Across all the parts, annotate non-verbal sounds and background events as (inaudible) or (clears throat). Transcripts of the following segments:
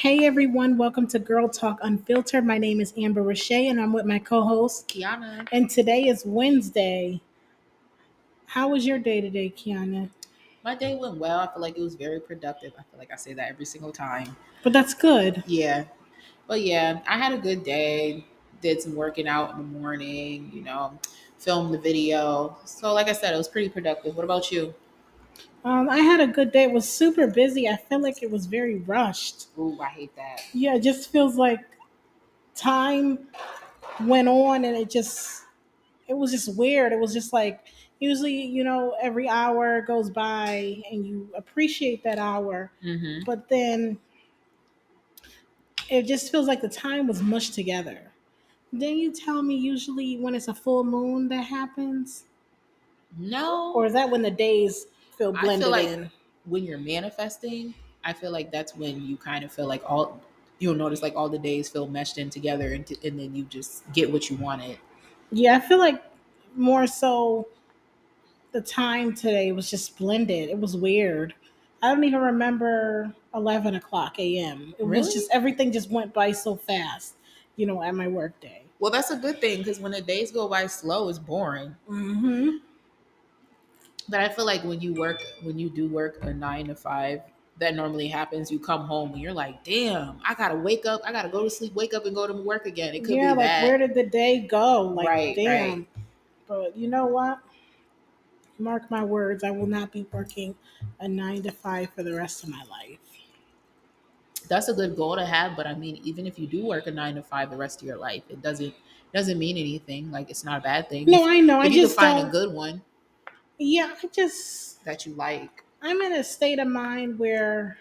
Hey everyone, welcome to Girl Talk Unfiltered. My name is Amber Roche and I'm with my co-host Kiana. and today is Wednesday. How was your day today, Kiana? My day went well. I feel like it was very productive. I feel like I say that every single time. But that's good. Yeah. But yeah, I had a good day. Did some working out in the morning, you know, filmed the video. So like I said, it was pretty productive. What about you? Um, I had a good day. It was super busy. I feel like it was very rushed. Ooh, I hate that. Yeah, it just feels like time went on and it just it was just weird. It was just like usually, you know, every hour goes by and you appreciate that hour, Mm-hmm. but then it just feels like the time was mushed together. Then you tell me usually when it's a full moon that happens, No. or is that when the days feel I feel like- in? when you're manifesting, I feel like that's when you kind of feel like all you'll notice like all the days feel meshed in together and, and then you just get what you wanted. Yeah, I feel like more so the time today was just blended. It was weird. I don't even remember 11 o'clock a.m. It was just everything just went by so fast, you know, at my work day. Well, that's a good thing because when the days go by slow, it's boring. Mm-hmm. But I feel like when you work, when you do work a nine to five, that normally happens. You come home and you're like, damn, I gotta wake up, I gotta go to sleep, wake up and go to work again. It could Yeah, be like that. where did the day go? Like, Right, damn. right. But you know what? Mark my words, I will not be working a nine to five for the rest of my life. that's a good goal to have. But I mean, even if you do work a nine to five the rest of your life, it doesn't doesn't mean anything. Like it's not a bad thing. No, if, I know. I if you just can find a good one yeah, I just that you like. I'm in a state of mind where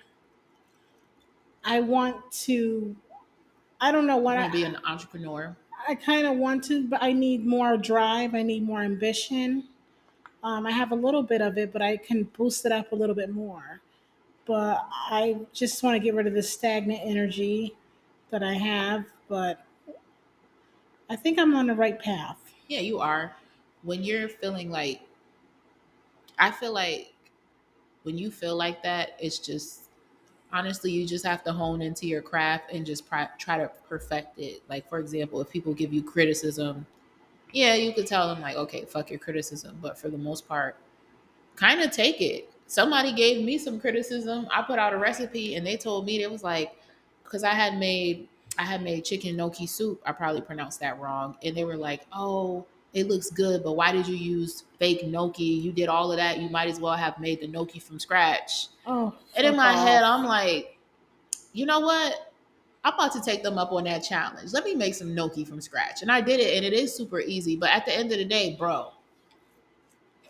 I want to. I don't know what want to be an entrepreneur. I kind of want to, but I need more drive. I need more ambition. Um, I have a little bit of it, but I can boost it up a little bit more. But I just want to get rid of the stagnant energy that I have. But I think I'm on the right path. Yeah, you are. When you're feeling like, I feel like when you feel like that, it's just honestly, you just have to hone into your craft and just pri- try to perfect it. Like, for example, if people give you criticism, yeah, you could tell them, like, okay, fuck your criticism. But for the most part, kind of take it. Somebody gave me some criticism. I put out a recipe and they told me it was like, because I had made I had made chicken gnocchi soup. I probably pronounced that wrong. And they were like, oh, it looks good, but why did you use fake gnocchi? You did all of that. You might as well have made the gnocchi from scratch. Oh, And in my off. head, I'm like, you know what? I'm about to take them up on that challenge. Let me make some gnocchi from scratch. And I did it, and it is super easy. But at the end of the day, bro,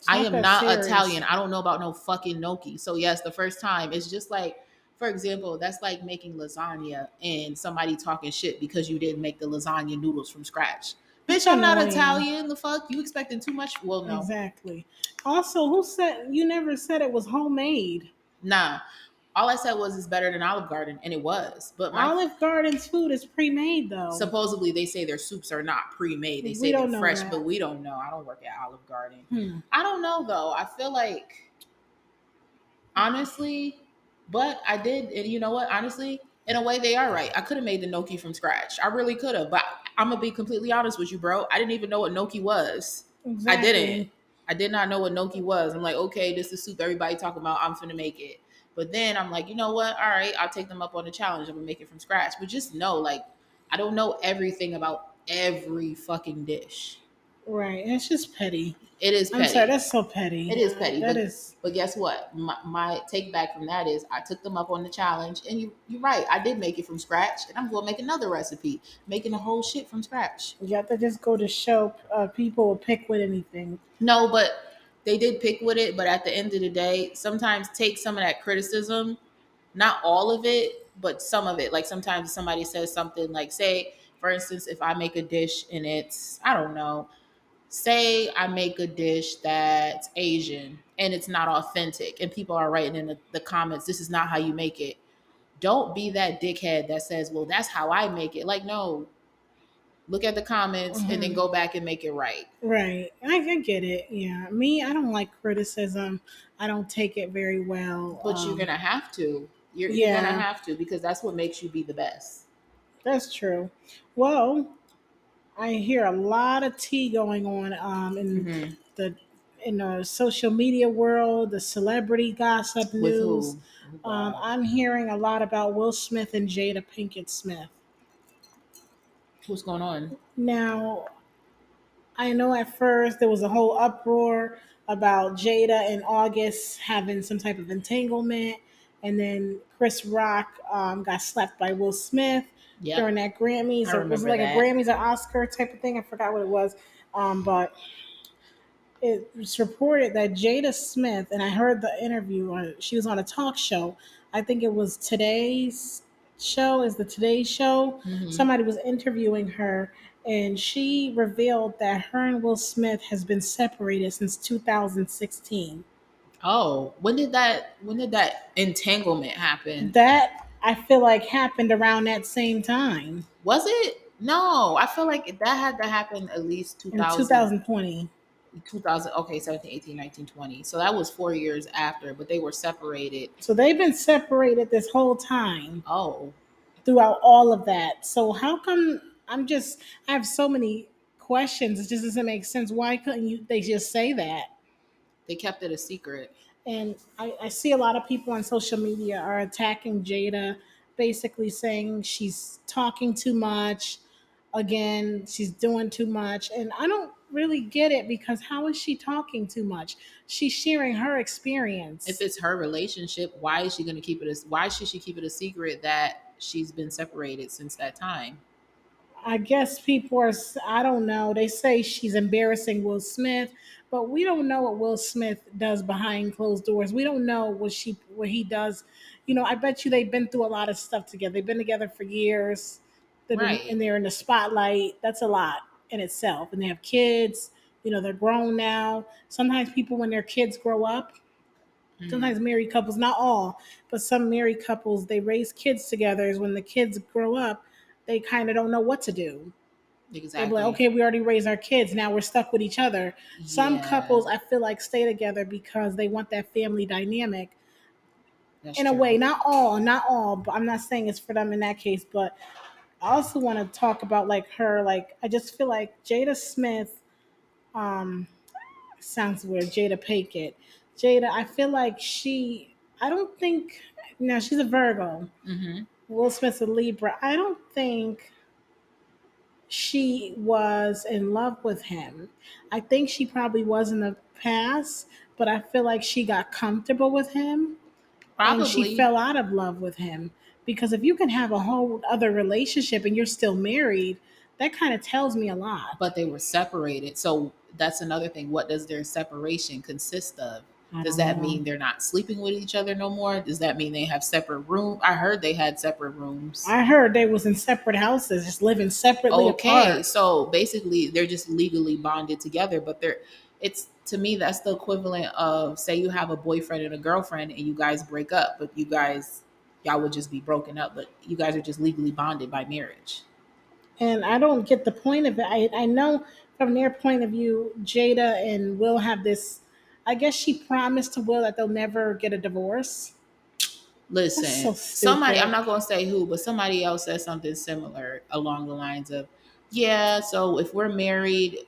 I am not serious. Italian. I don't know about no fucking gnocchi. So yes, the first time it's just like, for example, that's like making lasagna and somebody talking shit because you didn't make the lasagna noodles from scratch. Bitch, I'm not. Italian. The fuck you expecting too much? Well, no, Exactly. Also, who said you never said it was homemade? nah. All I said was it's better than Olive Garden, and it was. But my Olive Garden's food is pre-made though. supposedly they say their soups are not pre-made. They We say they're fresh, that. but we don't know. I don't work at Olive Garden. Hmm. I don't know though. I feel like honestly, but I did, and you know what? Honestly, in a way, they are right. I could have made the gnocchi from scratch. I really could have, but I'm gonna be completely honest with you, bro. I didn't even know what gnocchi was. I didn't. I did not know what gnocchi was. I'm like, okay, this is soup everybody talking about. I'm finna make it. But then I'm like, you know what? All right, I'll take them up on the challenge. I'm gonna make it from scratch. But just know, like, I don't know everything about every fucking dish. Right. It's just petty. It is petty. I'm sorry, that's so petty. It is petty, That but- is But guess what? My, my take back from that is I took them up on the challenge, and you, you're right. I did make it from scratch, and I'm going to make another recipe, making the whole shit from scratch. you have to just go to show uh, people will pick with anything. No, but they did pick with it. But at the end of the day, sometimes take some of that criticism, not all of it, but some of it. Like sometimes somebody says something like, say, for instance, if I make a dish and it's, I don't know, say I make a dish that's Asian and it's not authentic, and people are writing in the, the comments, this is not how you make it. Don't be that dickhead that says, well, that's how I make it. Like, no, look at the comments and then Mhm. go back and make it right. Right. I, I get it. Yeah. Me, I don't like criticism. I don't take it very well. But you're Um, gonna have to. You're, you're gonna have to because that's what makes you be the best. That's true. Well, I hear a lot of tea going on um, in Mhm. the in the social media world, the celebrity gossip news. Um, I'm hearing a lot about Will Smith and Jada Pinkett Smith. What's going on? Now, I know at first there was a whole uproar about Jada and August having some type of entanglement, and then Chris Rock um, got slapped by Will Smith Yeah. during that Grammys. Or it was like that. a Grammys or Oscar type of thing. I forgot what it was. Um, but it was reported that Jada Smith, and I heard the interview, on, she was on a talk show. I think it was today's show, is the Today Show. Mhm. Somebody was interviewing her, and she revealed that her and Will Smith has been separated since 2016. Oh, when did that? When did that entanglement happen? That I feel like happened around that same time Was it? No, I feel like that had to happen at least in 2020. 2000 okay 17 18 19 20 so that was four years after but they were separated So they've been separated this whole time oh throughout all of that. So how come I'm just I have so many questions. It just doesn't make sense. Why couldn't you they just say that? they kept it a secret And I, I see a lot of people on social media are attacking Jada, basically saying she's talking too much. Again, she's doing too much. And I don't really get it because how is she talking too much? She's sharing her experience. if it's her relationship why is she going to keep it a, why should she keep it a secret that she's been separated since that time I guess people are, I don't know. They say she's embarrassing Will Smith, but we don't know what Will Smith does behind closed doors. We don't know what she, what he does. You know, I bet you they've been through a lot of stuff together. They've been together for years. They've Right. and they're in the spotlight. That's a lot in itself. And they have kids. You know, they're grown now. Sometimes people, when their kids grow up, Mhm. sometimes married couples, not all, but some married couples, they raise kids together. Is when the kids grow up, they kind of don't know what to do. Exactly like, okay, we already raised our kids. Now we're stuck with each other. Some couples, I feel like, stay together because they want that family dynamic that's in a way. Not all, not all, but I'm not saying it's for them in that case. But I also want to talk about like her. Like, I just feel like Jada Smith, um, sounds weird, Jada Pinkett. Jada, I feel like she, I don't think, now she's a Virgo. Mhm. Will Smith's a Libra. I don't think she was in love with him. I think she probably was in the past, but I feel like she got comfortable with him probably and she fell out of love with him. Because if you can have a whole other relationship and you're still married, that kind of tells me a lot. but they were separated so that's another thing what does their separation consist of Does that know. mean they're not sleeping with each other no more? Does that mean they have separate room? I heard they had separate rooms. I heard they was in separate houses, just living separately Okay, apart. so basically they're just legally bonded together, but they're it's to me that's the equivalent of say you have a boyfriend and a girlfriend and you guys break up, but you guys y'all would just be broken up, but you guys are just legally bonded by marriage. And I don't get the point of it. I, I know from their point of view, Jada and Will have this. I guess she promised to Will that they'll never get a divorce. Listen, so somebody, I'm not going to say who, but somebody else said something similar along the lines of, yeah, so if we're married,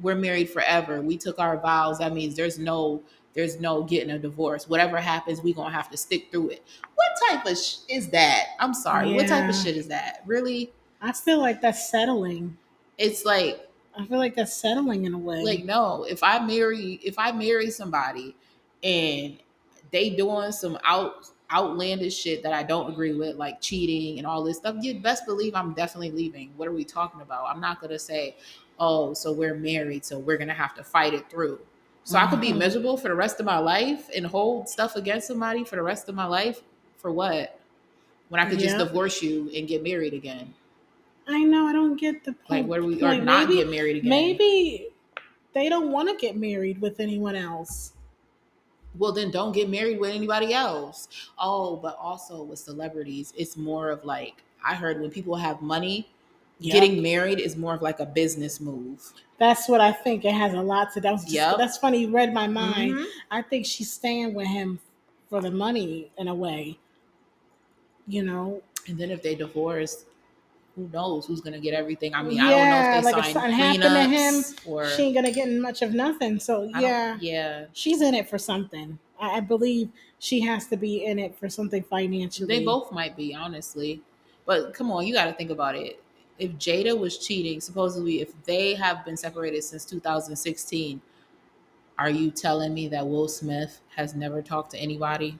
we're married forever. We took our vows. That means there's no, there's no getting a divorce. Whatever happens, we're going to have to stick through it. What type of sh- is that? I'm sorry. What type of shit is that? Really? I feel like that's settling. It's like, I feel like that's settling in a way. like no if i marry if i marry somebody and they doing some out outlandish shit that i don't agree with like cheating and all this stuff you best believe i'm definitely leaving. What are we talking about? I'm not gonna say oh so we're married so we're gonna have to fight it through. So i could be Mhm. miserable for the rest of my life and hold stuff against somebody for the rest of my life? For what? When i could just divorce you and get married again I know I don't get the point. like where we or point. not maybe, get married again maybe they don't want to get married with anyone else. well then don't get married with anybody else oh but also with celebrities it's more of like i heard when people have money Yep. getting married is more of like a business move That's what I think. It has a lot to. That was just, Yep. That's funny. You read my mind. Mhm. I think she's staying with him for the money in a way. you know. And then if they divorce, who knows who's gonna get everything? I mean, yeah, I don't know if they like signed happened to him, or she ain't gonna get much of nothing. So I yeah, yeah. she's in it for something. I, I believe she has to be in it for something financially. They both might be, honestly. But come on, you got to think about it. If Jada was cheating, supposedly, if they have been separated since 2016, are you telling me that Will Smith has never talked to anybody?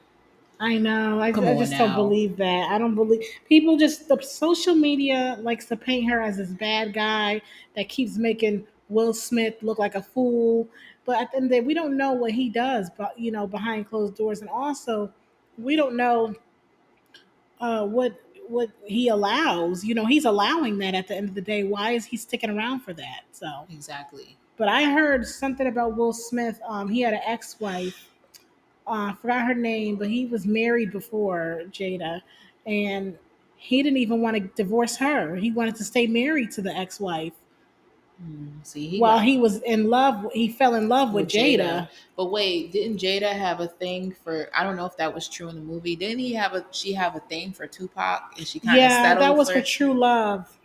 I know. I, I just don't believe that. I don't believe people just the social media likes to paint her as this bad guy that keeps making Will Smith look like a fool. But at the end of the day, we don't know what he does, but you know, behind closed doors, and also we don't know uh, what what he allows. You know, he's allowing that at the end of the day. Why is he sticking around for that? So, Exactly. but I heard something about Will Smith. Um, he had an ex-wife. Uh, I forgot her name, but he was married before Jada, and he didn't even want to divorce her. He wanted to stay married to the ex-wife. Hmm, See, he While got- he was in love, he fell in love with, With Jada. Jada. But wait, didn't Jada have a thing for? I don't know if that was true in the movie. Didn't he have a? She have a thing for Tupac, and she kind of Yeah, that was for her true love.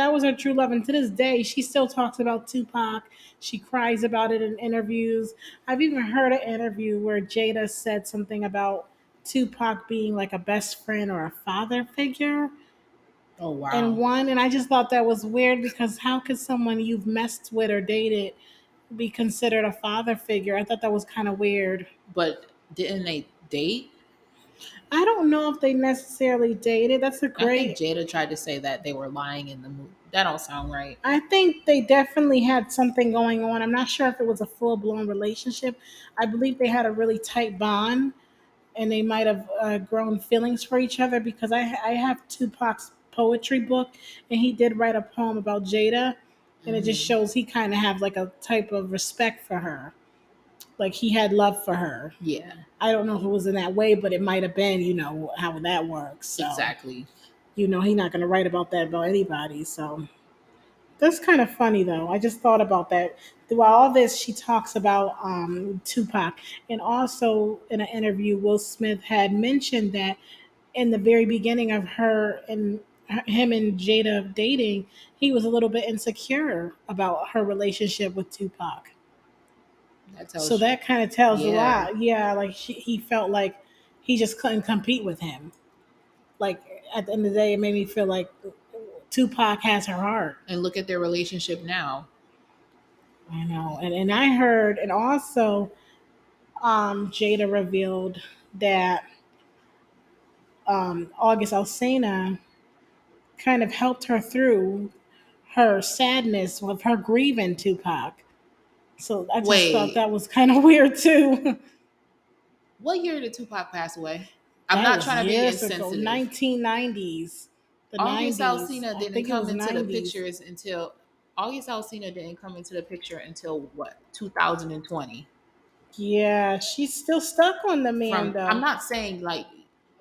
That was her true love, and to this day, she still talks about Tupac. She cries about it in interviews. I've even heard an interview where Jada said something about Tupac being like a best friend or a father figure. Oh wow. and one and i just thought that was weird because how could someone you've messed with or dated be considered a father figure i thought that was kind of weird but didn't they date? I don't know if they necessarily dated that's a great think Jada tried to say that they were lying in the movie. That don't sound right. I think they definitely had something going on. I'm not sure if it was a full blown relationship. I believe they had a really tight bond and they might have uh, grown feelings for each other because I, I have Tupac's poetry book and he did write a poem about Jada and it just Mhm. shows he kind of have like a type of respect for her. Like he had love for her. Yeah, I don't know if it was in that way, but it might have been, you know, how that works. So exactly. you know, he's not going to write about that about anybody. So that's kind of funny, though. I just thought about that. Throughout all this, she talks about um, Tupac. And also in an interview, Will Smith had mentioned that in the very beginning of her and him and Jada dating, he was a little bit insecure about her relationship with Tupac. That So you. that kind of tells a lot. Yeah, like she, he felt like he just couldn't compete with him. Like at the end of the day, it made me feel like Tupac has her heart. and look at their relationship now. I know, and and I heard, and also, um, Jada revealed that um, August Alsina kind of helped her through her sadness with her grieving Tupac. So I just Wait. thought that was kind of (laughs) weird too. What year did Tupac pass away? I'm That not trying to be ago, insensitive. 1990s. The August 90s. Alsina didn't come into the pictures until August Alsina didn't come into the picture until what 2020. Yeah, she's still stuck on the man From, though. I'm not saying like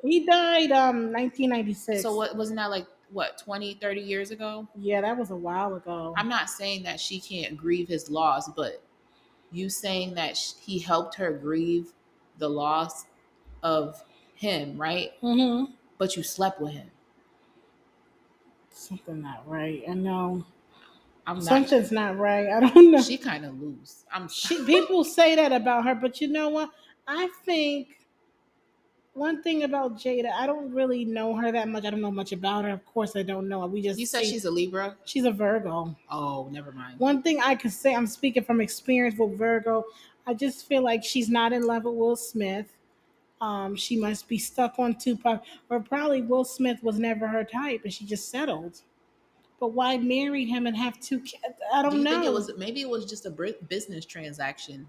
he died um 1996. so what wasn't that like what 20 30 years ago Yeah, that was a while ago. i'm not saying that she can't grieve his loss but you saying that he helped her grieve the loss of him right hmm but you slept with him Something not right. I know. i'm not Something's not right. I don't know. she kind of loose i'm She, people say that about her, but you know what? I think one thing about Jada, I don't really know her that much. I don't know much about her. Of course, I don't know. We just you said she's a libra she's a Virgo. oh never mind One thing I could say, I'm speaking from experience with Virgo. I just feel like she's not in love with Will Smith. Um, she must be stuck on Tupac, or probably Will Smith was never her type, and she just settled. But why marry him and have two kids? I don't do know. think it was maybe it was just a business transaction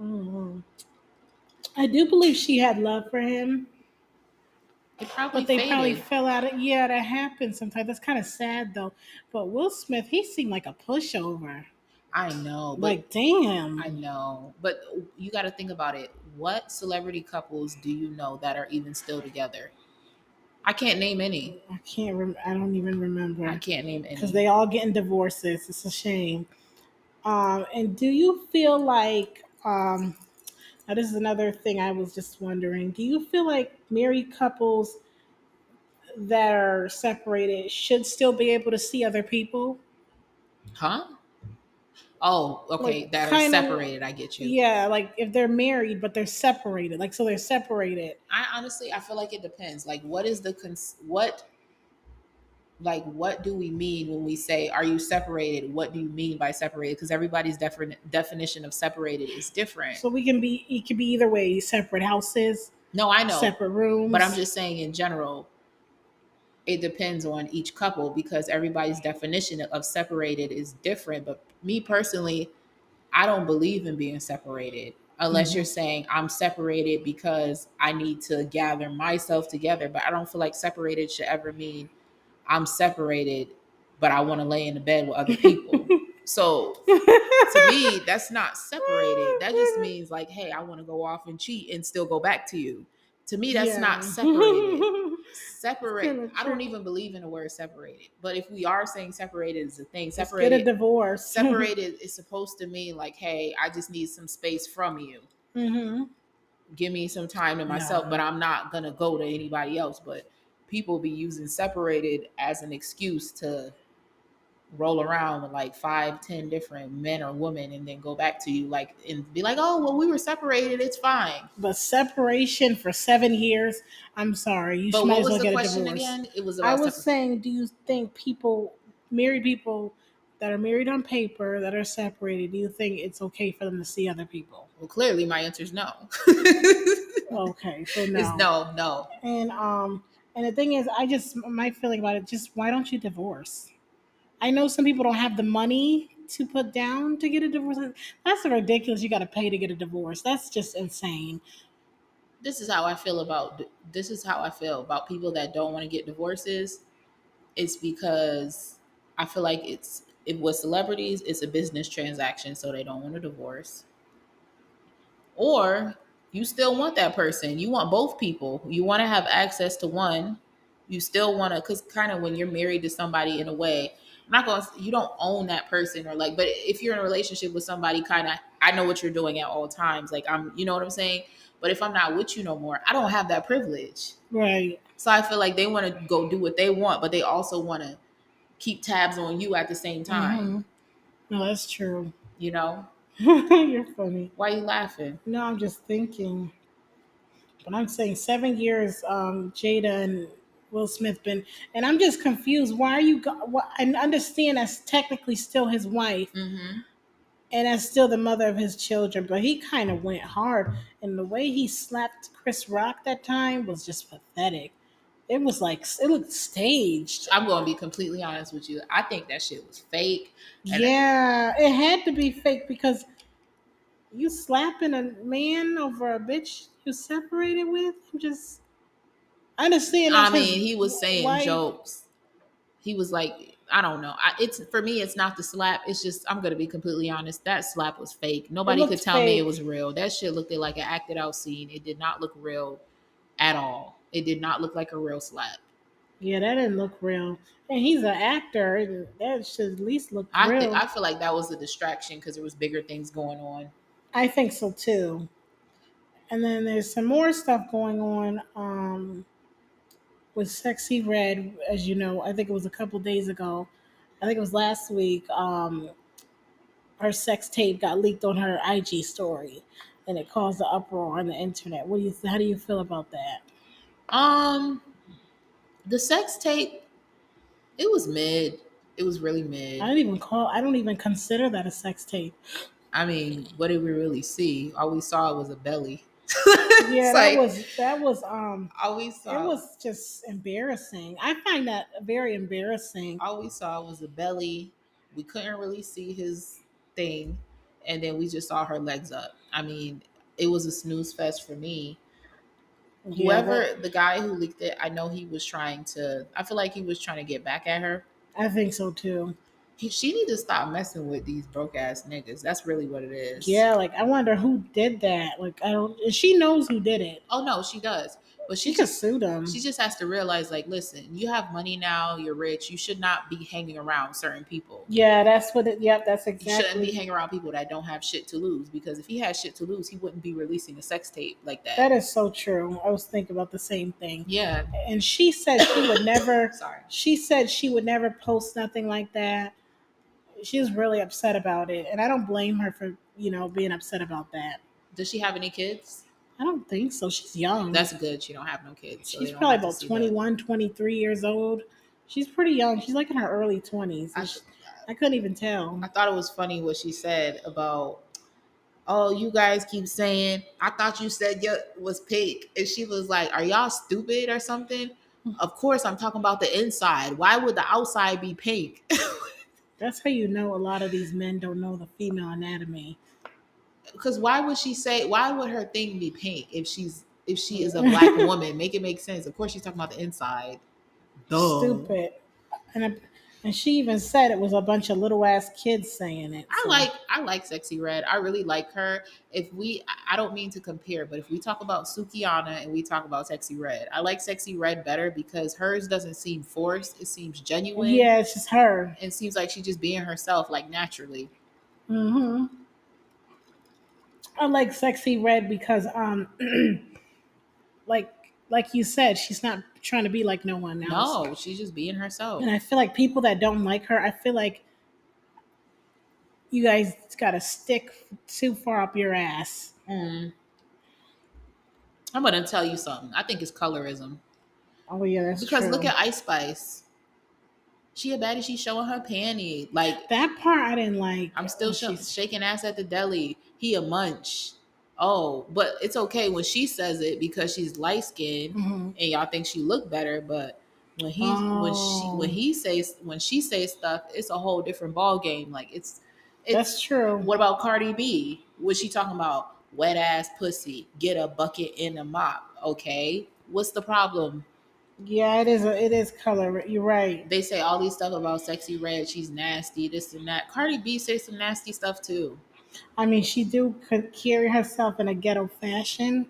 Mhm. I do believe she had love for him, probably but they faded. probably fell out. Of, yeah, that happens sometimes. That's kind of sad though. But Will Smith, he seemed like a pushover. i know Like, damn. I know, but you got to think about it. What celebrity couples do you know that are even still together? I can't name any. I can't. Rem- I don't even remember. I can't name any. because they all getting divorces. It's a shame. Um, and do you feel like um, now this is another thing I was just wondering. Do you feel like married couples that are separated should still be able to see other people. Huh? Oh, okay. Like, that are kinda- separated. I get you. Yeah, like if they're married but they're separated, like so they're separated. I honestly, I feel like it depends. Like, what is the cons- what? Like, what do we mean when we say, "Are you separated?" What do you mean by separated? Because everybody's different definition of separated is different. So we can be it could be either way, separate houses, no, I know, separate rooms. but I'm just saying in general. It depends on each couple because everybody's definition of separated is different. But me personally, I don't believe in being separated unless Mhm. you're saying I'm separated because I need to gather myself together. But I don't feel like separated should ever mean I'm separated, but I want to lay in the bed with other (laughs) people. so to me, that's not separated. That just means like, hey, I want to go off and cheat and still go back to you. To me, that's Yeah. not separated. (laughs) Separate. I don't even believe in the word separated. But if we are saying separated is a thing, Let's get a divorce. (laughs) separated is supposed to mean like, hey, I just need some space from you. hmm Give me some time to myself, No. but I'm not gonna go to anybody else. But people be using separated as an excuse to roll around with like five, ten different men or women and then go back to you like and be like, Oh, well, we were separated, it's fine. But separation for seven years, I'm sorry, you but might what as was well the get a question divorce. again? It was I was saying, do you think people, married people that are married on paper that are separated, do you think it's okay for them to see other people? well clearly my answer is no. (laughs) Okay, so no. It's no, no. And um, and the thing is, I just my feeling about it, just why don't you divorce? I know some people don't have the money to put down to get a divorce. That's ridiculous. You got to pay to get a divorce. That's just insane. this is how I feel about this is how I feel about people that don't want to get divorces. It's because I feel like it's if with celebrities, it's a business transaction, so they don't want a divorce. Or you still want that person. You want both people. You want to have access to one. You still want to, because kind of when you're married to somebody in a way, I'm not going to, you don't own that person or like, but if you're in a relationship with somebody, kind of, I know what you're doing at all times. Like, I'm, you know what I'm saying? But if I'm not with you no more, I don't have that privilege. Right. So I feel like they want to go do what they want, but they also want to keep tabs on you at the same time. Mhm. No, that's true. You know? (laughs) You're funny. Why are you laughing? No, I'm just thinking. But I'm saying seven years, um, Jada and Will Smith been, and I'm just confused. Why are you? Go- I understand that's technically still his wife, Mm-hmm. and that's still the mother of his children. But he kind of went hard, and the way he slapped Chris Rock that time was just pathetic. It was like it looked staged. I'm going to be completely honest with you. I think that shit was fake. Yeah, it had to be fake because you slapping a man over a bitch you separated with. I'm just. I understand. I mean, he was saying wife. jokes. He was like, I don't know. I, it's for me, it's not the slap. It's just I'm gonna be completely honest. That slap was fake. Nobody could tell me it was real. That shit looked like an acted out scene. It did not look real at all. It did not look like a real slap. Yeah, that didn't look real. And he's an actor. and That should at least look I real. think I feel like that was a distraction because there was bigger things going on. I think so too. And then there's some more stuff going on um, with Sexy Red, as you know. I think it was a couple days ago. I think it was last week. Um, her sex tape got leaked on her IG story, and it caused an uproar on the internet. What do you? How do you feel about that? Um, the sex tape, it was mid. It was really mid. I don't even call. I don't even consider that a sex tape. I mean, what did we really see? All we saw was a belly. (laughs) Yeah, It's that was that was um. all we saw. It was just embarrassing. I find that very embarrassing. all we saw was a belly. We couldn't really see his thing, and then we just saw her legs up. I mean, it was a snooze fest for me. Yeah, Whoever that- the guy who leaked it, I know he was trying to. I feel like he was trying to get back at her. I think so too. He, she need to stop messing with these broke ass niggas. That's really what it is. Yeah, like I wonder who did that. Like I don't. She knows who did it. Oh no, she does. But She she just sue them. she just has to realize, like, listen, you have money now, you're rich, you should not be hanging around certain people. yeah, that's what it. Yep, that's You shouldn't be hanging around people that don't have shit to lose because if he had shit to lose, he wouldn't be releasing a sex tape like that. That is so true. I was thinking about the same thing. yeah. And she said she would never. (coughs) Sorry. She said she would never post nothing like that. She was really upset about it, and I don't blame her for you know being upset about that. Does she have any kids? I don't think so. She's young. That's good. She don't have no kids. so she's probably about see that. 21, 23 years old. She's pretty young. She's like in her early 20s. I, I couldn't even tell. I thought it was funny what she said about, oh, you guys keep saying, I thought you said you was pink. And she was like, Are y'all stupid or something? Hmm. Of course, I'm talking about the inside. Why would the outside be pink? (laughs) That's how you know a lot of these men don't know the female anatomy. Because why would she say, why would her thing be pink if she's if she is a black (laughs) woman? Make it make sense. Of course, she's talking about the inside. Duh. Stupid. And I, and she even said it was a bunch of little ass kids saying it. I like I like Sexy Red. I really like her. If we I don't mean to compare, but if we talk about Sukihana and we talk about Sexy Red, I like Sexy Red better because hers doesn't seem forced. It seems genuine. Yeah, it's just her. It seems like she's just being herself, like naturally. hmm I like sexy red because um (clears throat) like like you said, she's not trying to be like no one else. No, she's just being herself. And I feel like people that don't like her, I feel like you guys gotta stick too far up your ass. Mm. I'm gonna tell you something. I think it's colorism. Oh yeah, that's Because true. look at Ice Spice. She a baddie. She's showing her panty. Like that part I didn't like. I'm still sh- shaking ass at the deli. He a munch. Oh, but it's okay when she says it because she's light skinned Mhm. and y'all think she look better. But when he when she Oh. when he says when she says stuff, it's a whole different ball game. Like it's it's That's true. what about Cardi B? Was she talking about wet ass pussy? Get a bucket and a mop. Okay, what's the problem? Yeah, it is. A, it is color. You're right. They say all these stuff about sexy red. She's nasty. This and that. Cardi B says some nasty stuff too. I mean, she do carry herself in a ghetto fashion,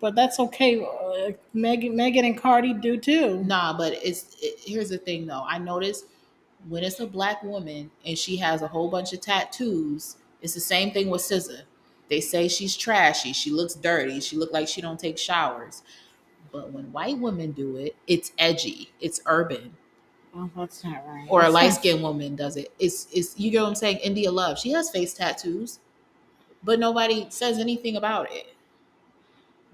but that's okay. Uh, Megan, Megan, and Cardi do too. Nah, but it's it, here's the thing though. I notice when it's a black woman and she has a whole bunch of tattoos, it's the same thing with SZA. They say she's trashy, she looks dirty, she look like she don't take showers. But when white women do it, it's edgy, it's urban. Oh, that's not right. Or a light skinned woman does it. It's it's you get what I'm saying? India Love. She has face tattoos, but nobody says anything about it.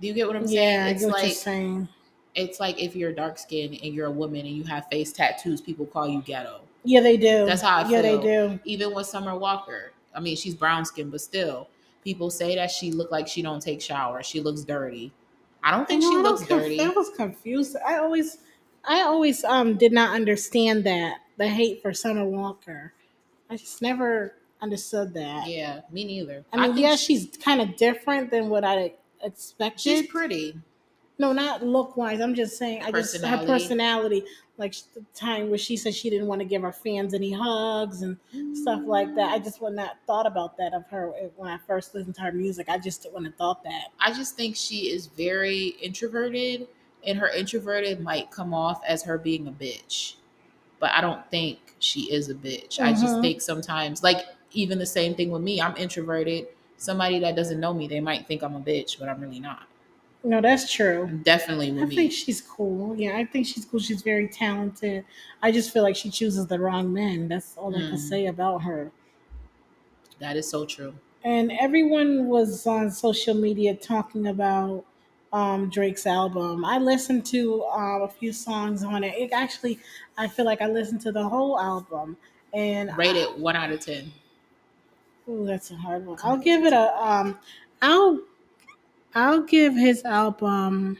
Do you get what I'm saying? Yeah, I it's get what like you're saying. it's like if you're dark skinned and you're a woman and you have face tattoos, people call you ghetto. Yeah, they do. That's how I Yeah, they do. Even with Summer Walker, I mean, she's brown skinned, but still, people say that she look like she don't take showers. She looks dirty. I don't think I know, she I looks (laughs) dirty. I was confused. I always, I always um did not understand that the hate for Summer Walker. I just never understood that. Yeah, me neither. I mean, think yeah, she- she's kind of different than what I expected. she's pretty. No, not look wise. I'm just saying. I just her Personality. like the time where she said she didn't want to give her fans any hugs and stuff like that. I just would not thought about that of her when I first listened to her music. I just wouldn't have thought that. I just think she is very introverted, and her introverted might come off as her being a bitch. But I don't think she is a bitch. I just Mhm. think sometimes, like, even the same thing with me, I'm introverted. Somebody that doesn't know me, they might think I'm a bitch, but I'm really not. No, that's true. Definitely I with me. I think she's cool. Yeah, I think she's cool. She's very talented. I just feel like she chooses the wrong men. That's all I can Mm. say about her. that is so true. And everyone was on social media talking about um, Drake's album. I listened to um, a few songs on it. It actually, I feel like I listened to the whole album. And Rate it one out of ten. Ooh, that's a hard one. I'll give it a um I'll I'll give his album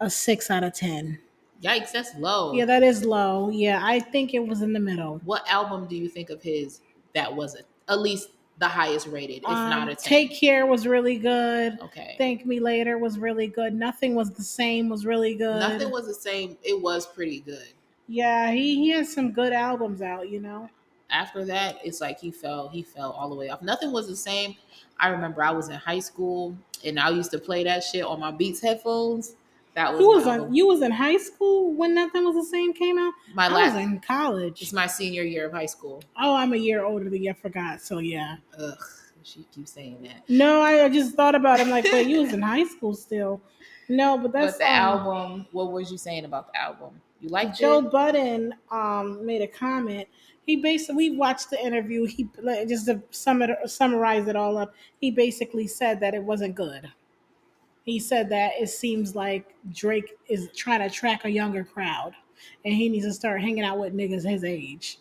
a six out of ten. Yikes, that's low. Yeah, that is low. Yeah, I think it was in the middle. what album do you think of his that was? At least the highest rated, if Um, not a 10. Take Care was really good. okay. Thank Me Later was really good. Nothing was the same was really good. Nothing was the same. It was pretty good. yeah, he, he has some good albums out, you know. after that, it's like he fell, he fell all the way off. Nothing was the same. I remember I was in high school and I used to play that shit on my Beats headphones. That was was on, you was in high school when nothing was the same came out. my I was in college. It's my senior year of high school. Oh, I'm a year older than you. I forgot. So yeah. Ugh, she keeps saying that. No, I, I just thought about. it. I'm like, wait, you was in (laughs) high school still. No, but that's but the um, album, what was you saying about the album? You liked Joe it? Budden um, made a comment. He basically we watched the interview. He like, just to sum it, summarize it all up. He basically said that it wasn't good. He said that it seems like Drake is trying to attract a younger crowd, and he needs to start hanging out with niggas his age.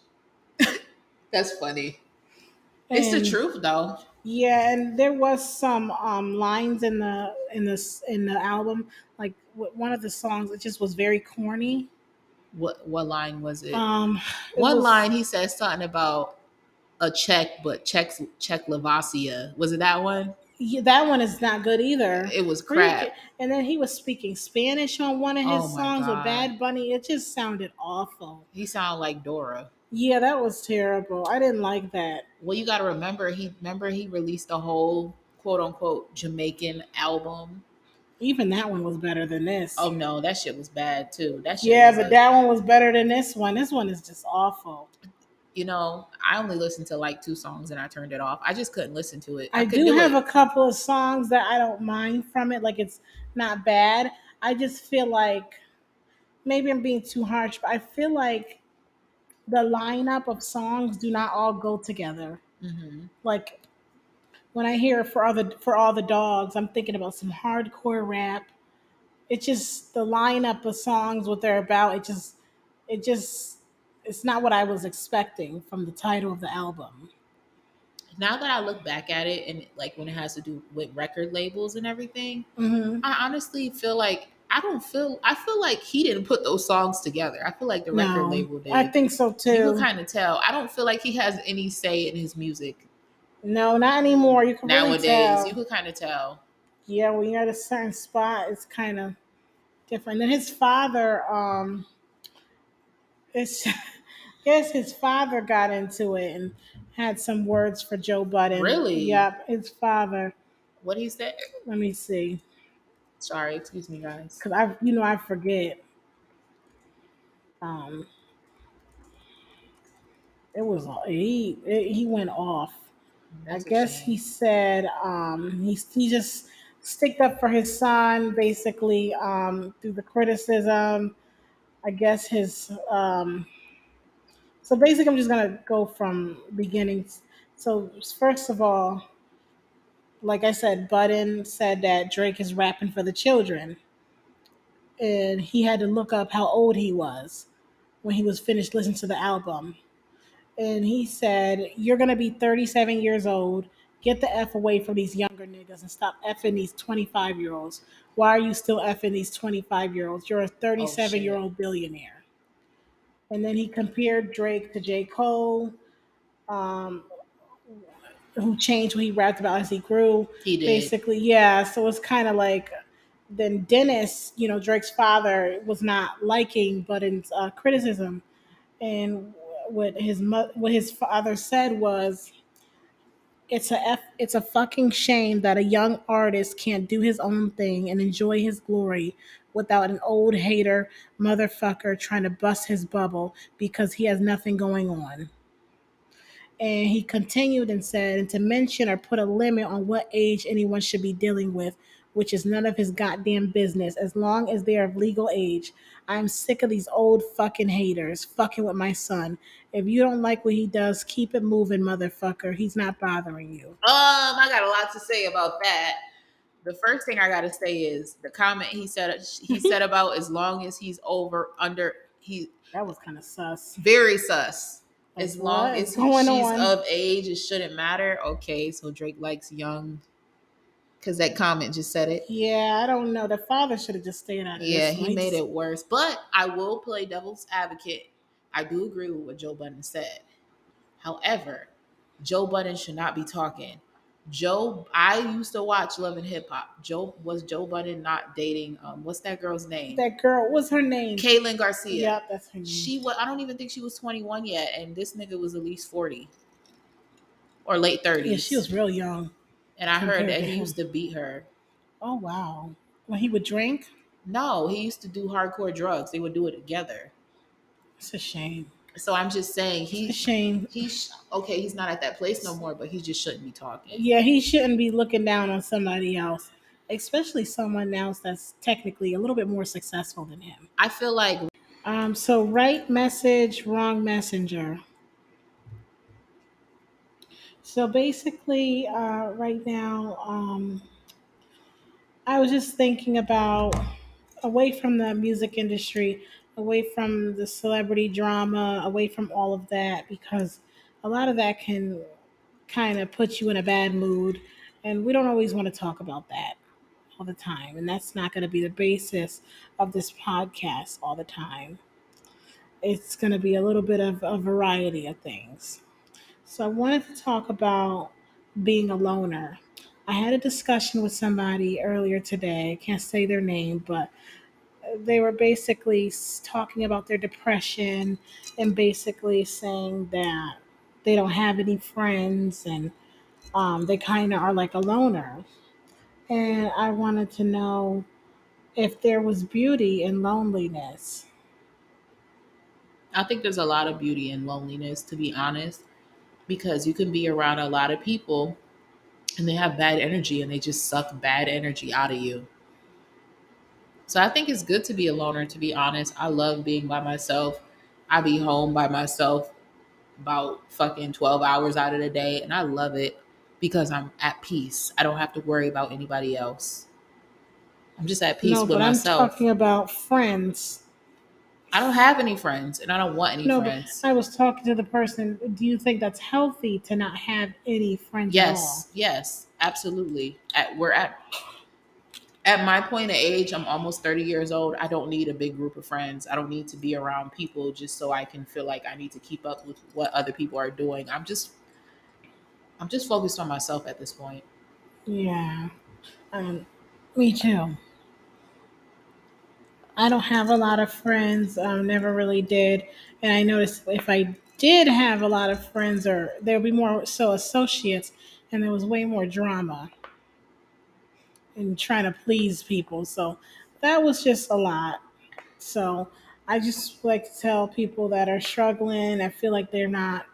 That's funny. It's the truth though. Yeah, and there was some um, lines in the in this in the album, like one of the songs. It just was very corny. What what line was it? Um, it One was- line he said something about a check, but Czech Czechoslovakia. Was it that one? Yeah, that one is not good either. It was crap. And then he was speaking Spanish on one of his Oh songs God. with Bad Bunny. It just sounded awful. He sounded like Dora. Yeah, that was terrible. I didn't like that. Well, you got to remember he remember he released a whole quote unquote Jamaican album. Even that one was better than this. Oh no, that shit was bad too. That shit yeah, but that one was better than this one. This one is just awful. You know, I only listened to like two songs and I turned it off. I just couldn't listen to it. I, couldn't do have it. a couple of songs that I don't mind from it. Like it's not bad. I just feel like maybe I'm being too harsh, but I feel like the lineup of songs do not all go together. Mhm. Like when I hear for all the for all the dogs, I'm thinking about some hardcore rap. It's just the lineup of songs, what they're about. It just, it just, it's not what I was expecting from the title of the album. Now that I look back at it and like when it has to do with record labels and everything, Mm-hmm. I honestly feel like I don't feel I feel like he didn't put those songs together. I feel like the record No, label did. I think so too. you can kind of tell. I don't feel like he has any say in his music No, not anymore. You can really nowadays. tell. You could kind of tell. yeah, when you're at a certain spot, it's kind of different. And his father, um, it's, (laughs) I guess his father got into it and had some words for Joe Budden. Really? Yep, his father. What he said? Let me see, Sorry, excuse me, guys. because I, you know, I forget. Um, it was he. It, he went off. That's I guess he said um, he he just sticked up for his son basically um, through the criticism. I guess his um, so basically I'm just gonna go from beginnings. So first of all, like I said, Budden said that Drake is rapping for the children, and he had to look up how old he was when he was finished listening to the album and he said, "You're gonna be 37 years old. Get the f away from these younger niggas and stop effing these 25 year olds. Why are you still effing these 25 year olds? You're a 37 year old billionaire." And then he compared Drake to J. Cole, um, who changed what he rapped about as he grew he did. basically yeah so it's kind of like then dennis you know drake's father was not liking budden's uh, criticism and what his mo- what his father said was it's a F, it's a fucking shame that a young artist can't do his own thing and enjoy his glory without an old hater motherfucker trying to bust his bubble because he has nothing going on. And he continued and said, and to mention or put a limit on what age anyone should be dealing with, which is none of his goddamn business, as long as they are of legal age. I'm sick of these old fucking haters fucking with my son. If you don't like what he does, keep it moving, motherfucker. He's not bothering you. Um, I got a lot to say about that. The first thing I got to say is the comment he said he said (laughs) about as long as he's over under he That was kind of sus. very sus. As long as she's on? of age, it shouldn't matter. Okay, so Drake likes young because that comment just said it. Yeah, I don't know. The father should have just stayed out of Yeah, this. he one. made it worse. But I will play devil's advocate. I do agree with what Joe Budden said. However, Joe Budden should not be talking Joe, I used to watch Love and Hip Hop. Joe was Joe Budden not dating? Um, what's that girl's name? That girl, what's her name? Kaylin Garcia. Yeah, that's her name. She was. I don't even think she was 21 yet, and this nigga was at least 40 or late 30s. yeah, she was real young. And I heard that he used to beat her. Oh wow. When he would drink, No, he used to do hardcore drugs. They would do it together. it's a shame. So I'm just saying It's a shame. he's okay. He's not at that place no more, but he just shouldn't be talking. Yeah, he shouldn't be looking down on somebody else, especially someone else that's technically a little bit more successful than him. I feel like Um, so right message, wrong messenger. So basically, uh, right now, um, I was just thinking about away from the music industry, away from the celebrity drama, away from all of that, because a lot of that can kind of put you in a bad mood. And we don't always want to talk about that all the time. And that's not going to be the basis of this podcast all the time it's going to be a little bit of a variety of things. So I wanted to talk about being a loner. I had a discussion with somebody earlier today. I can't say their name, but they were basically talking about their depression and basically saying that they don't have any friends and um, they kind of are like a loner. And I wanted to know if there was beauty in loneliness. I think there's a lot of beauty in loneliness, to be honest, because you can be around a lot of people and they have bad energy and they just suck bad energy out of you. So I think it's good to be a loner, to be honest. I love being by myself. I be home by myself about fucking 12 hours out of the day, and I love it because I'm at peace. I don't have to worry about anybody else. I'm just at peace no, with but myself. I'm talking about friends. I don't have any friends, and I don't want any No, but. I was talking to the person. Do you think that's healthy to not have any friends Yes, yes, absolutely. At we're at at my point of age, I'm almost 30 years old. I don't need a big group of friends. I don't need to be around people just so I can feel like I need to keep up with what other people are doing. I'm just I'm just focused on myself at this point. Yeah, um, me too. I don't have a lot of friends. Um, never really did, and I noticed if I did have a lot of friends, or there would be more so associates, and there was way more drama and trying to please people. So that was just a lot. So I just like to tell people that are struggling. I feel like they're not,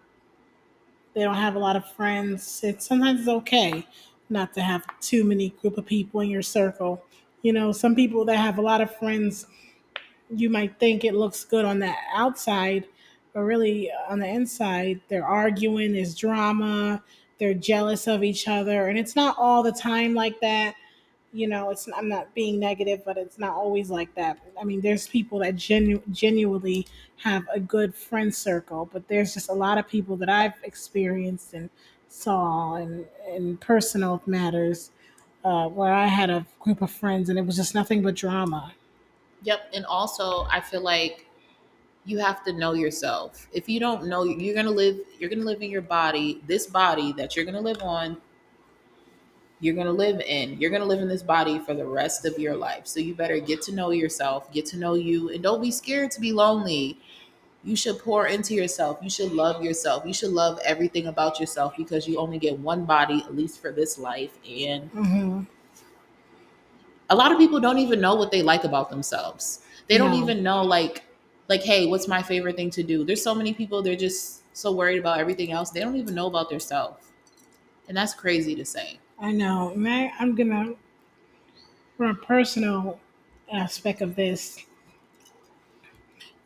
they don't have a lot of friends. It's sometimes it's okay not to have too many group of people in your circle. You know, some people that have a lot of friends, you might think it looks good on the outside, but really uh, on the inside, they're arguing, there's drama, they're jealous of each other, and it's not all the time like that. You know it's i'm not being negative but it's not always like that. I mean there's people that genu- genuinely have a good friend circle but there's just a lot of people that i've experienced and saw and in personal matters uh, where i had a group of friends and it was just nothing but drama Yep, and also I feel like you have to know yourself. If you don't know you're going to live you're going to live in your body, this body that you're going to live on you're going to live in. You're going to live in this body for the rest of your life. So you better get to know yourself, get to know you, and don't be scared to be lonely. You should pour into yourself. You should love yourself. You should love everything about yourself because you only get one body, at least for this life. And mm-hmm. a lot of people don't even know what they like about themselves. They don't No. even know, like, like, hey, what's my favorite thing to do? There's so many people, they're just so worried about everything else. They don't even know about themselves. And that's crazy to say. i know and I, i'm gonna from a personal aspect of this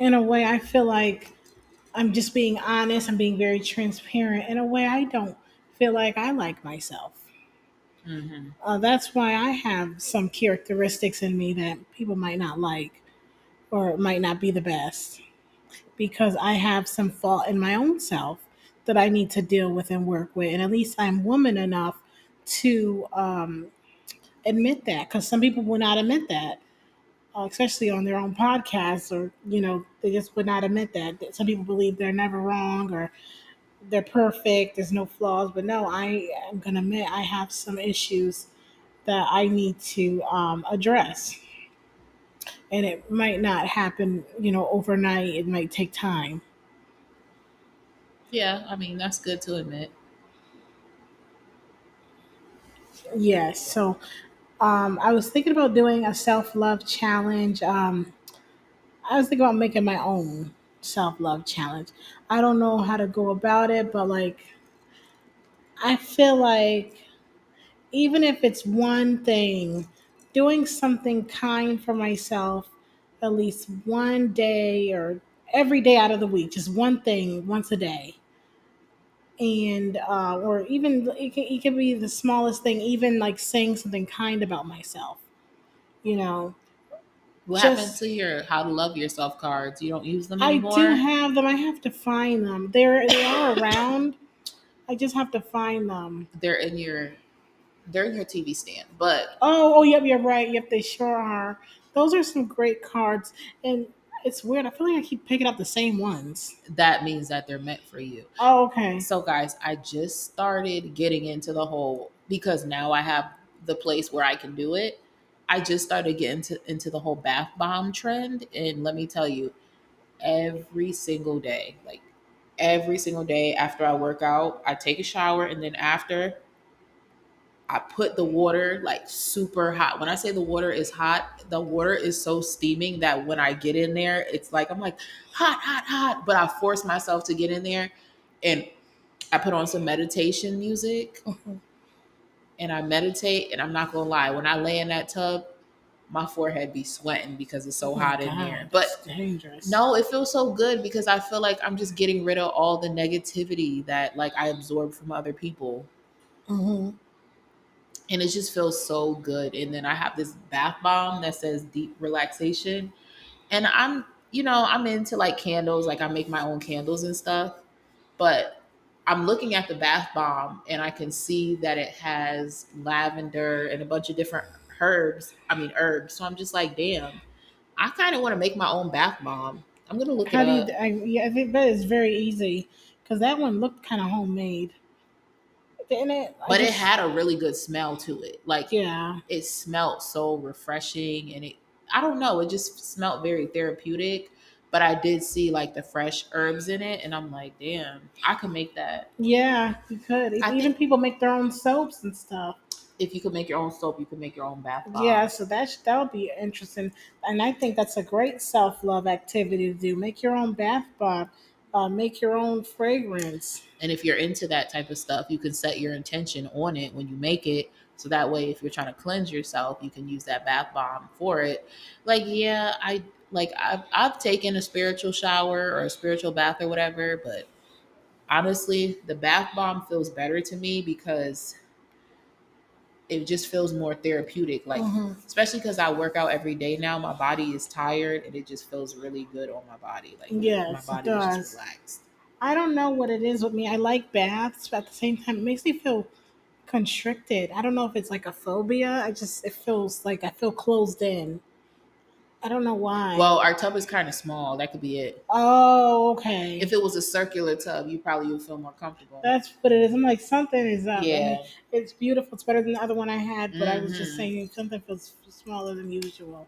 in a way i feel like i'm just being honest i'm being very transparent in a way i don't feel like i like myself hmm uh, that's why I have some characteristics in me that people might not like or might not be the best because I have some fault in my own self that I need to deal with and work with. And at least I'm woman enough to um, admit that because some people will not admit that. Uh, especially on their own podcasts, or you know, they just would not admit that. Some people believe they're never wrong, or they're perfect. There's no flaws, but no, I am gonna admit I have some issues that I need to um, address, and it might not happen, you know, overnight. It might take time. Yeah, I mean that's good to admit. Yes. So um, I was thinking about doing a self love challenge. Um, I was thinking about making my own self love challenge. I don't know how to go about it, but like, I feel like even if it's one thing, doing something kind for myself at least one day or every day out of the week, just one thing once a day. And, uh, or even it can, it can be the smallest thing, even like saying something kind about myself, you know, What Just- happened to your how to love yourself cards? You don't use them anymore I do have them. I have to find them. They're they are around. I just have to find them. they're in your they're in your TV stand, but Oh, oh, yep, you're right. Yep, they sure are. Those are some great cards, and it's weird. I feel like I keep picking up the same ones. that means that they're meant for you. Oh, okay. So, guys, I just started getting into the whole because now I have the place where I can do it. I just started getting to, into the whole bath bomb trend. And let me tell you, every single day, like every single day after I work out, I take a shower. And then after, I put the water like super hot. When I say the water is hot, the water is so steaming that when I get in there, it's like I'm like hot, hot, hot. But I force myself to get in there and I put on some meditation music (laughs) and I meditate. And I'm not gonna lie, when I lay in that tub, my forehead be sweating because it's so Oh hot in God, there. But dangerous. no, it feels so good because I feel like I'm just getting rid of all the negativity that like I absorb from other people. hmm and it just feels so good. And then I have this bath bomb that says deep relaxation. And I'm, you know, I'm into like candles, like I make my own candles and stuff. But I'm looking at the bath bomb and I can see that it has lavender and a bunch of different herbs. I mean, herbs. So I'm just like, damn, I kind of want to make my own bath bomb. I'm going to look How it do up. you? I, yeah, I think that is very easy because that one looked kind of homemade, didn't it? I but it had a really good smell to it. Like, Yeah. it smelled so refreshing and it I don't know, it just smelled very therapeutic. But I did see like the fresh herbs in it, and I'm like, damn, I could make that. Yeah, you could. I Even people make their own soaps and stuff. If you could make your own soap, you could make your own bath bomb. Yeah, so that that would be interesting, and I think that's a great self love activity to do. Make your own bath bomb, uh, make your own fragrance. And if you're into that type of stuff, you can set your intention on it when you make it. So that way, if you're trying to cleanse yourself, you can use that bath bomb for it. Like, yeah, I like I've I've taken a spiritual shower or a spiritual bath or whatever, but honestly, the bath bomb feels better to me because it just feels more therapeutic. Like, Mhm. especially because I work out every day now, my body is tired and it just feels really good on my body. Like, Yes, my body is does. just relaxed. I don't know what it is with me. I like baths, but at the same time, it makes me feel constricted. I don't know if it's like a phobia. I just it feels like I feel closed in. I don't know why. Well, our tub is kind of small. That could be it. oh, okay. If it was a circular tub, you probably would feel more comfortable. That's what it is. I'm like something is up. Yeah. it's beautiful. It's better than the other one I had, but I was just Mhm. saying something feels smaller than usual.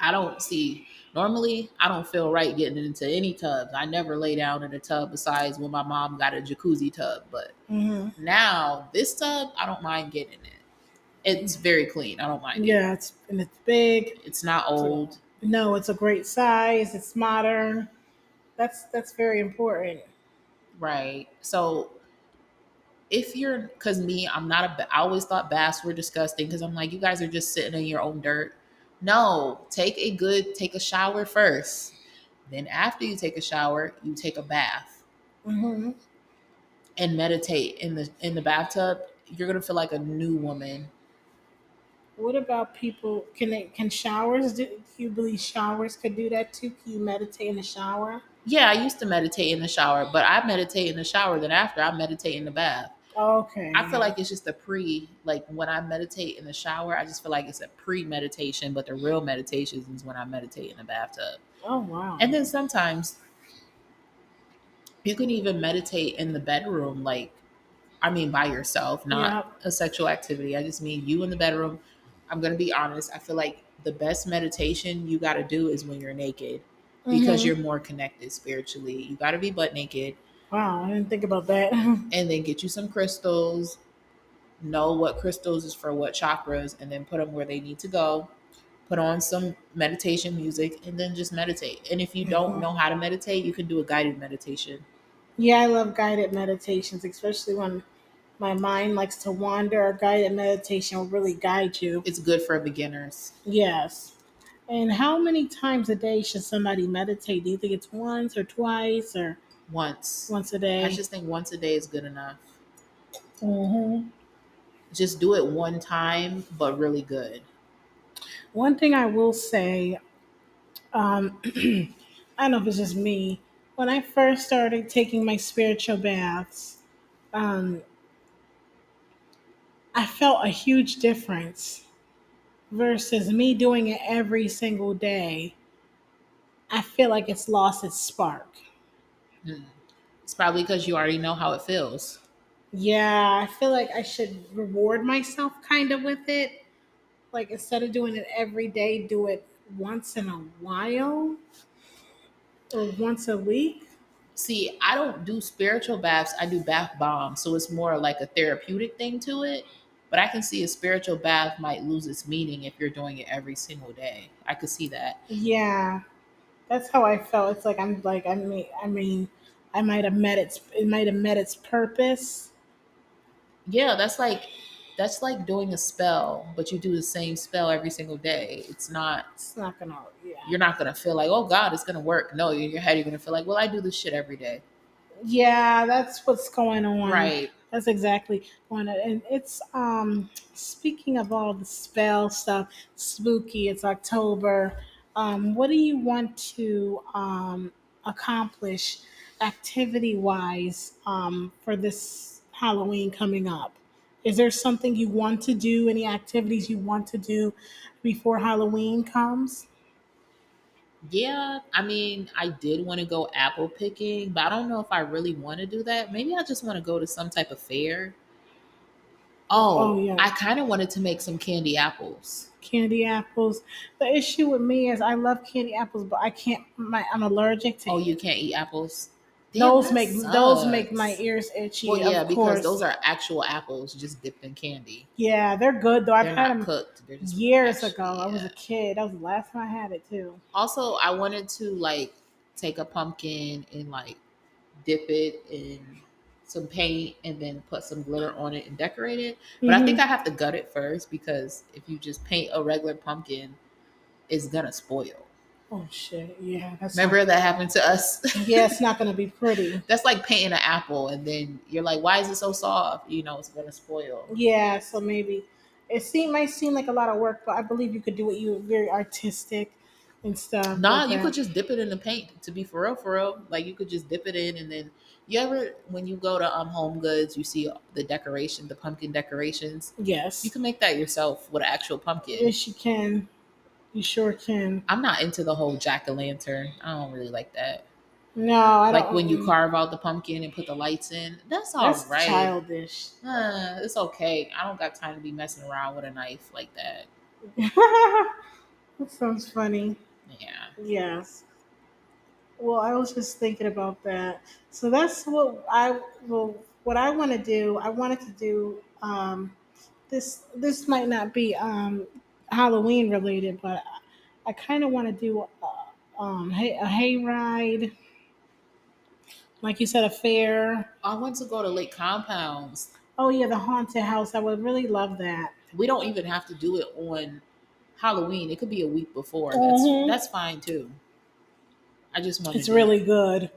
I don't see. Normally, I don't feel right getting into any tubs. I never lay down in a tub besides when my mom got a jacuzzi tub. But hmm now, this tub, I don't mind getting in it. It's very clean. I don't mind it. Yeah, it's and it's big. It's not old. No, it's a great size. It's modern. That's that's very important. Right. So if you're, because me, I'm not a. I always thought baths were disgusting because I'm like, you guys are just sitting in your own dirt. No, take a good, take a shower first. Then after you take a shower, you take a bath hmm and meditate in the in the bathtub. You're gonna feel like a new woman. What about people? Can they can showers do? Do you believe showers could do that too? Can you meditate in the shower? Yeah, I used to meditate in the shower, but I meditate in the shower. Then after, I meditate in the bath. Okay. I feel like it's just a pre, like when I meditate in the shower, I just feel like it's a pre meditation, but the real meditation is when I meditate in the bathtub. Oh wow. And then sometimes You can even meditate in the bedroom, like I mean by yourself, not a sexual activity. I just mean you in the bedroom. I'm gonna be honest. I feel like the best meditation you got to do is when you're naked because Mhm. you're more connected spiritually. You got to be butt naked Wow, I didn't think about that. (laughs) and then get you some crystals. Know what crystals is for what chakras, and then put them where they need to go. Put on some meditation music, and then just meditate. And if you don't know how to meditate, you can do a guided meditation. yeah, I love guided meditations, especially when my mind likes to wander. A guided meditation will really guide you. It's good for beginners. Yes. And how many times a day should somebody meditate? Do you think it's once or twice or Once, once a day? I just think once a day is good enough. Mhm. Just do it one time, but really good. One thing I will say, um, (clears throat) I don't know if it's just me. When I first started taking my spiritual baths, um, I felt a huge difference versus me doing it every single day. I feel like it's lost its spark. Mm. It's probably because you already know how it feels. Yeah, I feel like I should reward myself kind of with it. Like instead of doing it every day, do it once in a while or once a week. See, I don't do spiritual baths. I do bath bombs, so it's more like a therapeutic thing to it. But I can see a spiritual bath might lose its meaning if you're doing it every single day. I could see that. Yeah, that's how I felt. It's like I'm like I mean I mean I might have met its it might have met its purpose. Yeah, that's like that's like doing a spell, but you do the same spell every single day. It's not It's not gonna yeah. you're not gonna feel like, oh God, it's gonna work. No, in your head you're gonna feel like, well, I do this shit every day. Yeah, that's what's going on. Right. That's exactly one. And it's um speaking of all the spell stuff, spooky. It's October. Um, what do you want to um accomplish activity wise um for this Halloween coming up? Is there something you want to do? Any activities you want to do before Halloween comes? Yeah, I mean, I did want to go apple picking, but I don't know if I really want to do that. Maybe I just want to go to some type of fair. Oh, Oh, yeah. I kind of wanted to make some candy apples. Candy apples. The issue with me is I love candy apples, but I can't. My I'm allergic to Oh, it. you can't eat apples? Damn, those make those make my ears itchy. Well, yeah, because course. those are actual apples just dipped in candy. yeah, they're good though. I've They're had not them cooked. Just years actually- ago. I was a kid. That was the last time I had it too. Also, I wanted to like take a pumpkin and like dip it in some paint and then put some glitter on it and decorate it. But I Mhm. think I have to gut it first because if you just paint a regular pumpkin, it's gonna spoil. Oh shit, yeah, that's Remember that happened to us? (laughs) Yeah, it's not gonna be pretty. (laughs) That's like painting an apple and then you're like, why is it so soft? You know, it's gonna spoil. Yeah, so maybe it seem might seem like a lot of work, but I believe you could do it. You very artistic and stuff. Nah, like you that. could just dip it in the paint. To be for real, for real, like you could just dip it in, and then you ever when you go to um Home Goods, you see the decoration, the pumpkin decorations. Yes, You can make that yourself with an actual pumpkin. yes, you can. You sure can. I'm not into the whole jack o' lantern. I don't really like that. No, I like don't. when you carve out the pumpkin and put the lights in. That's all That's right. childish. Uh, it's okay. I don't got time to be messing around with a knife like that. (laughs) that sounds funny. Yeah. Yes. Well, I was just thinking about that. So that's what I well what I want to do. I wanted to do um this this might not be um Halloween related, but I kind of want to do a, um hay, a hayride. Like you said, a fair. I want to go to Lake Compounce. Oh yeah, the haunted house. I would really love that. We don't even have to do it on Halloween. It could be a week before. Mhm. That's that's fine too. I just want. It's really good.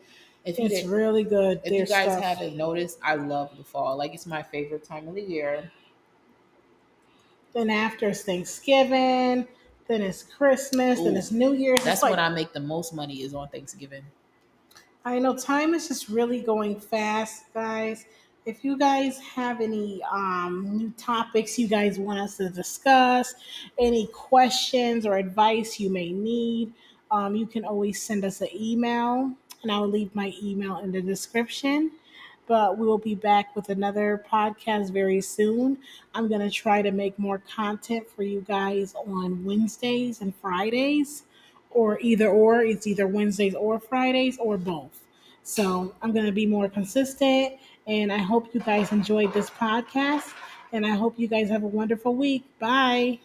If It's really good. if you guys stuff. haven't noticed, I love the fall. Like it's my favorite time of the year. Then after it's Thanksgiving, then it's Christmas, then it's New Year's. That's like, when I make the most money is on Thanksgiving. I know time is just really going fast, guys. If you guys have any um, new topics you guys want us to discuss, any questions or advice you may need, um, you can always send us an email and I will leave my email in the description. But we will be back with another podcast very soon. I'm going to try to make more content for you guys on Wednesdays and Fridays, or either or. It's either Wednesdays or Fridays or both. So I'm going to be more consistent, and I hope you guys enjoyed this podcast. And I hope you guys have a wonderful week. Bye.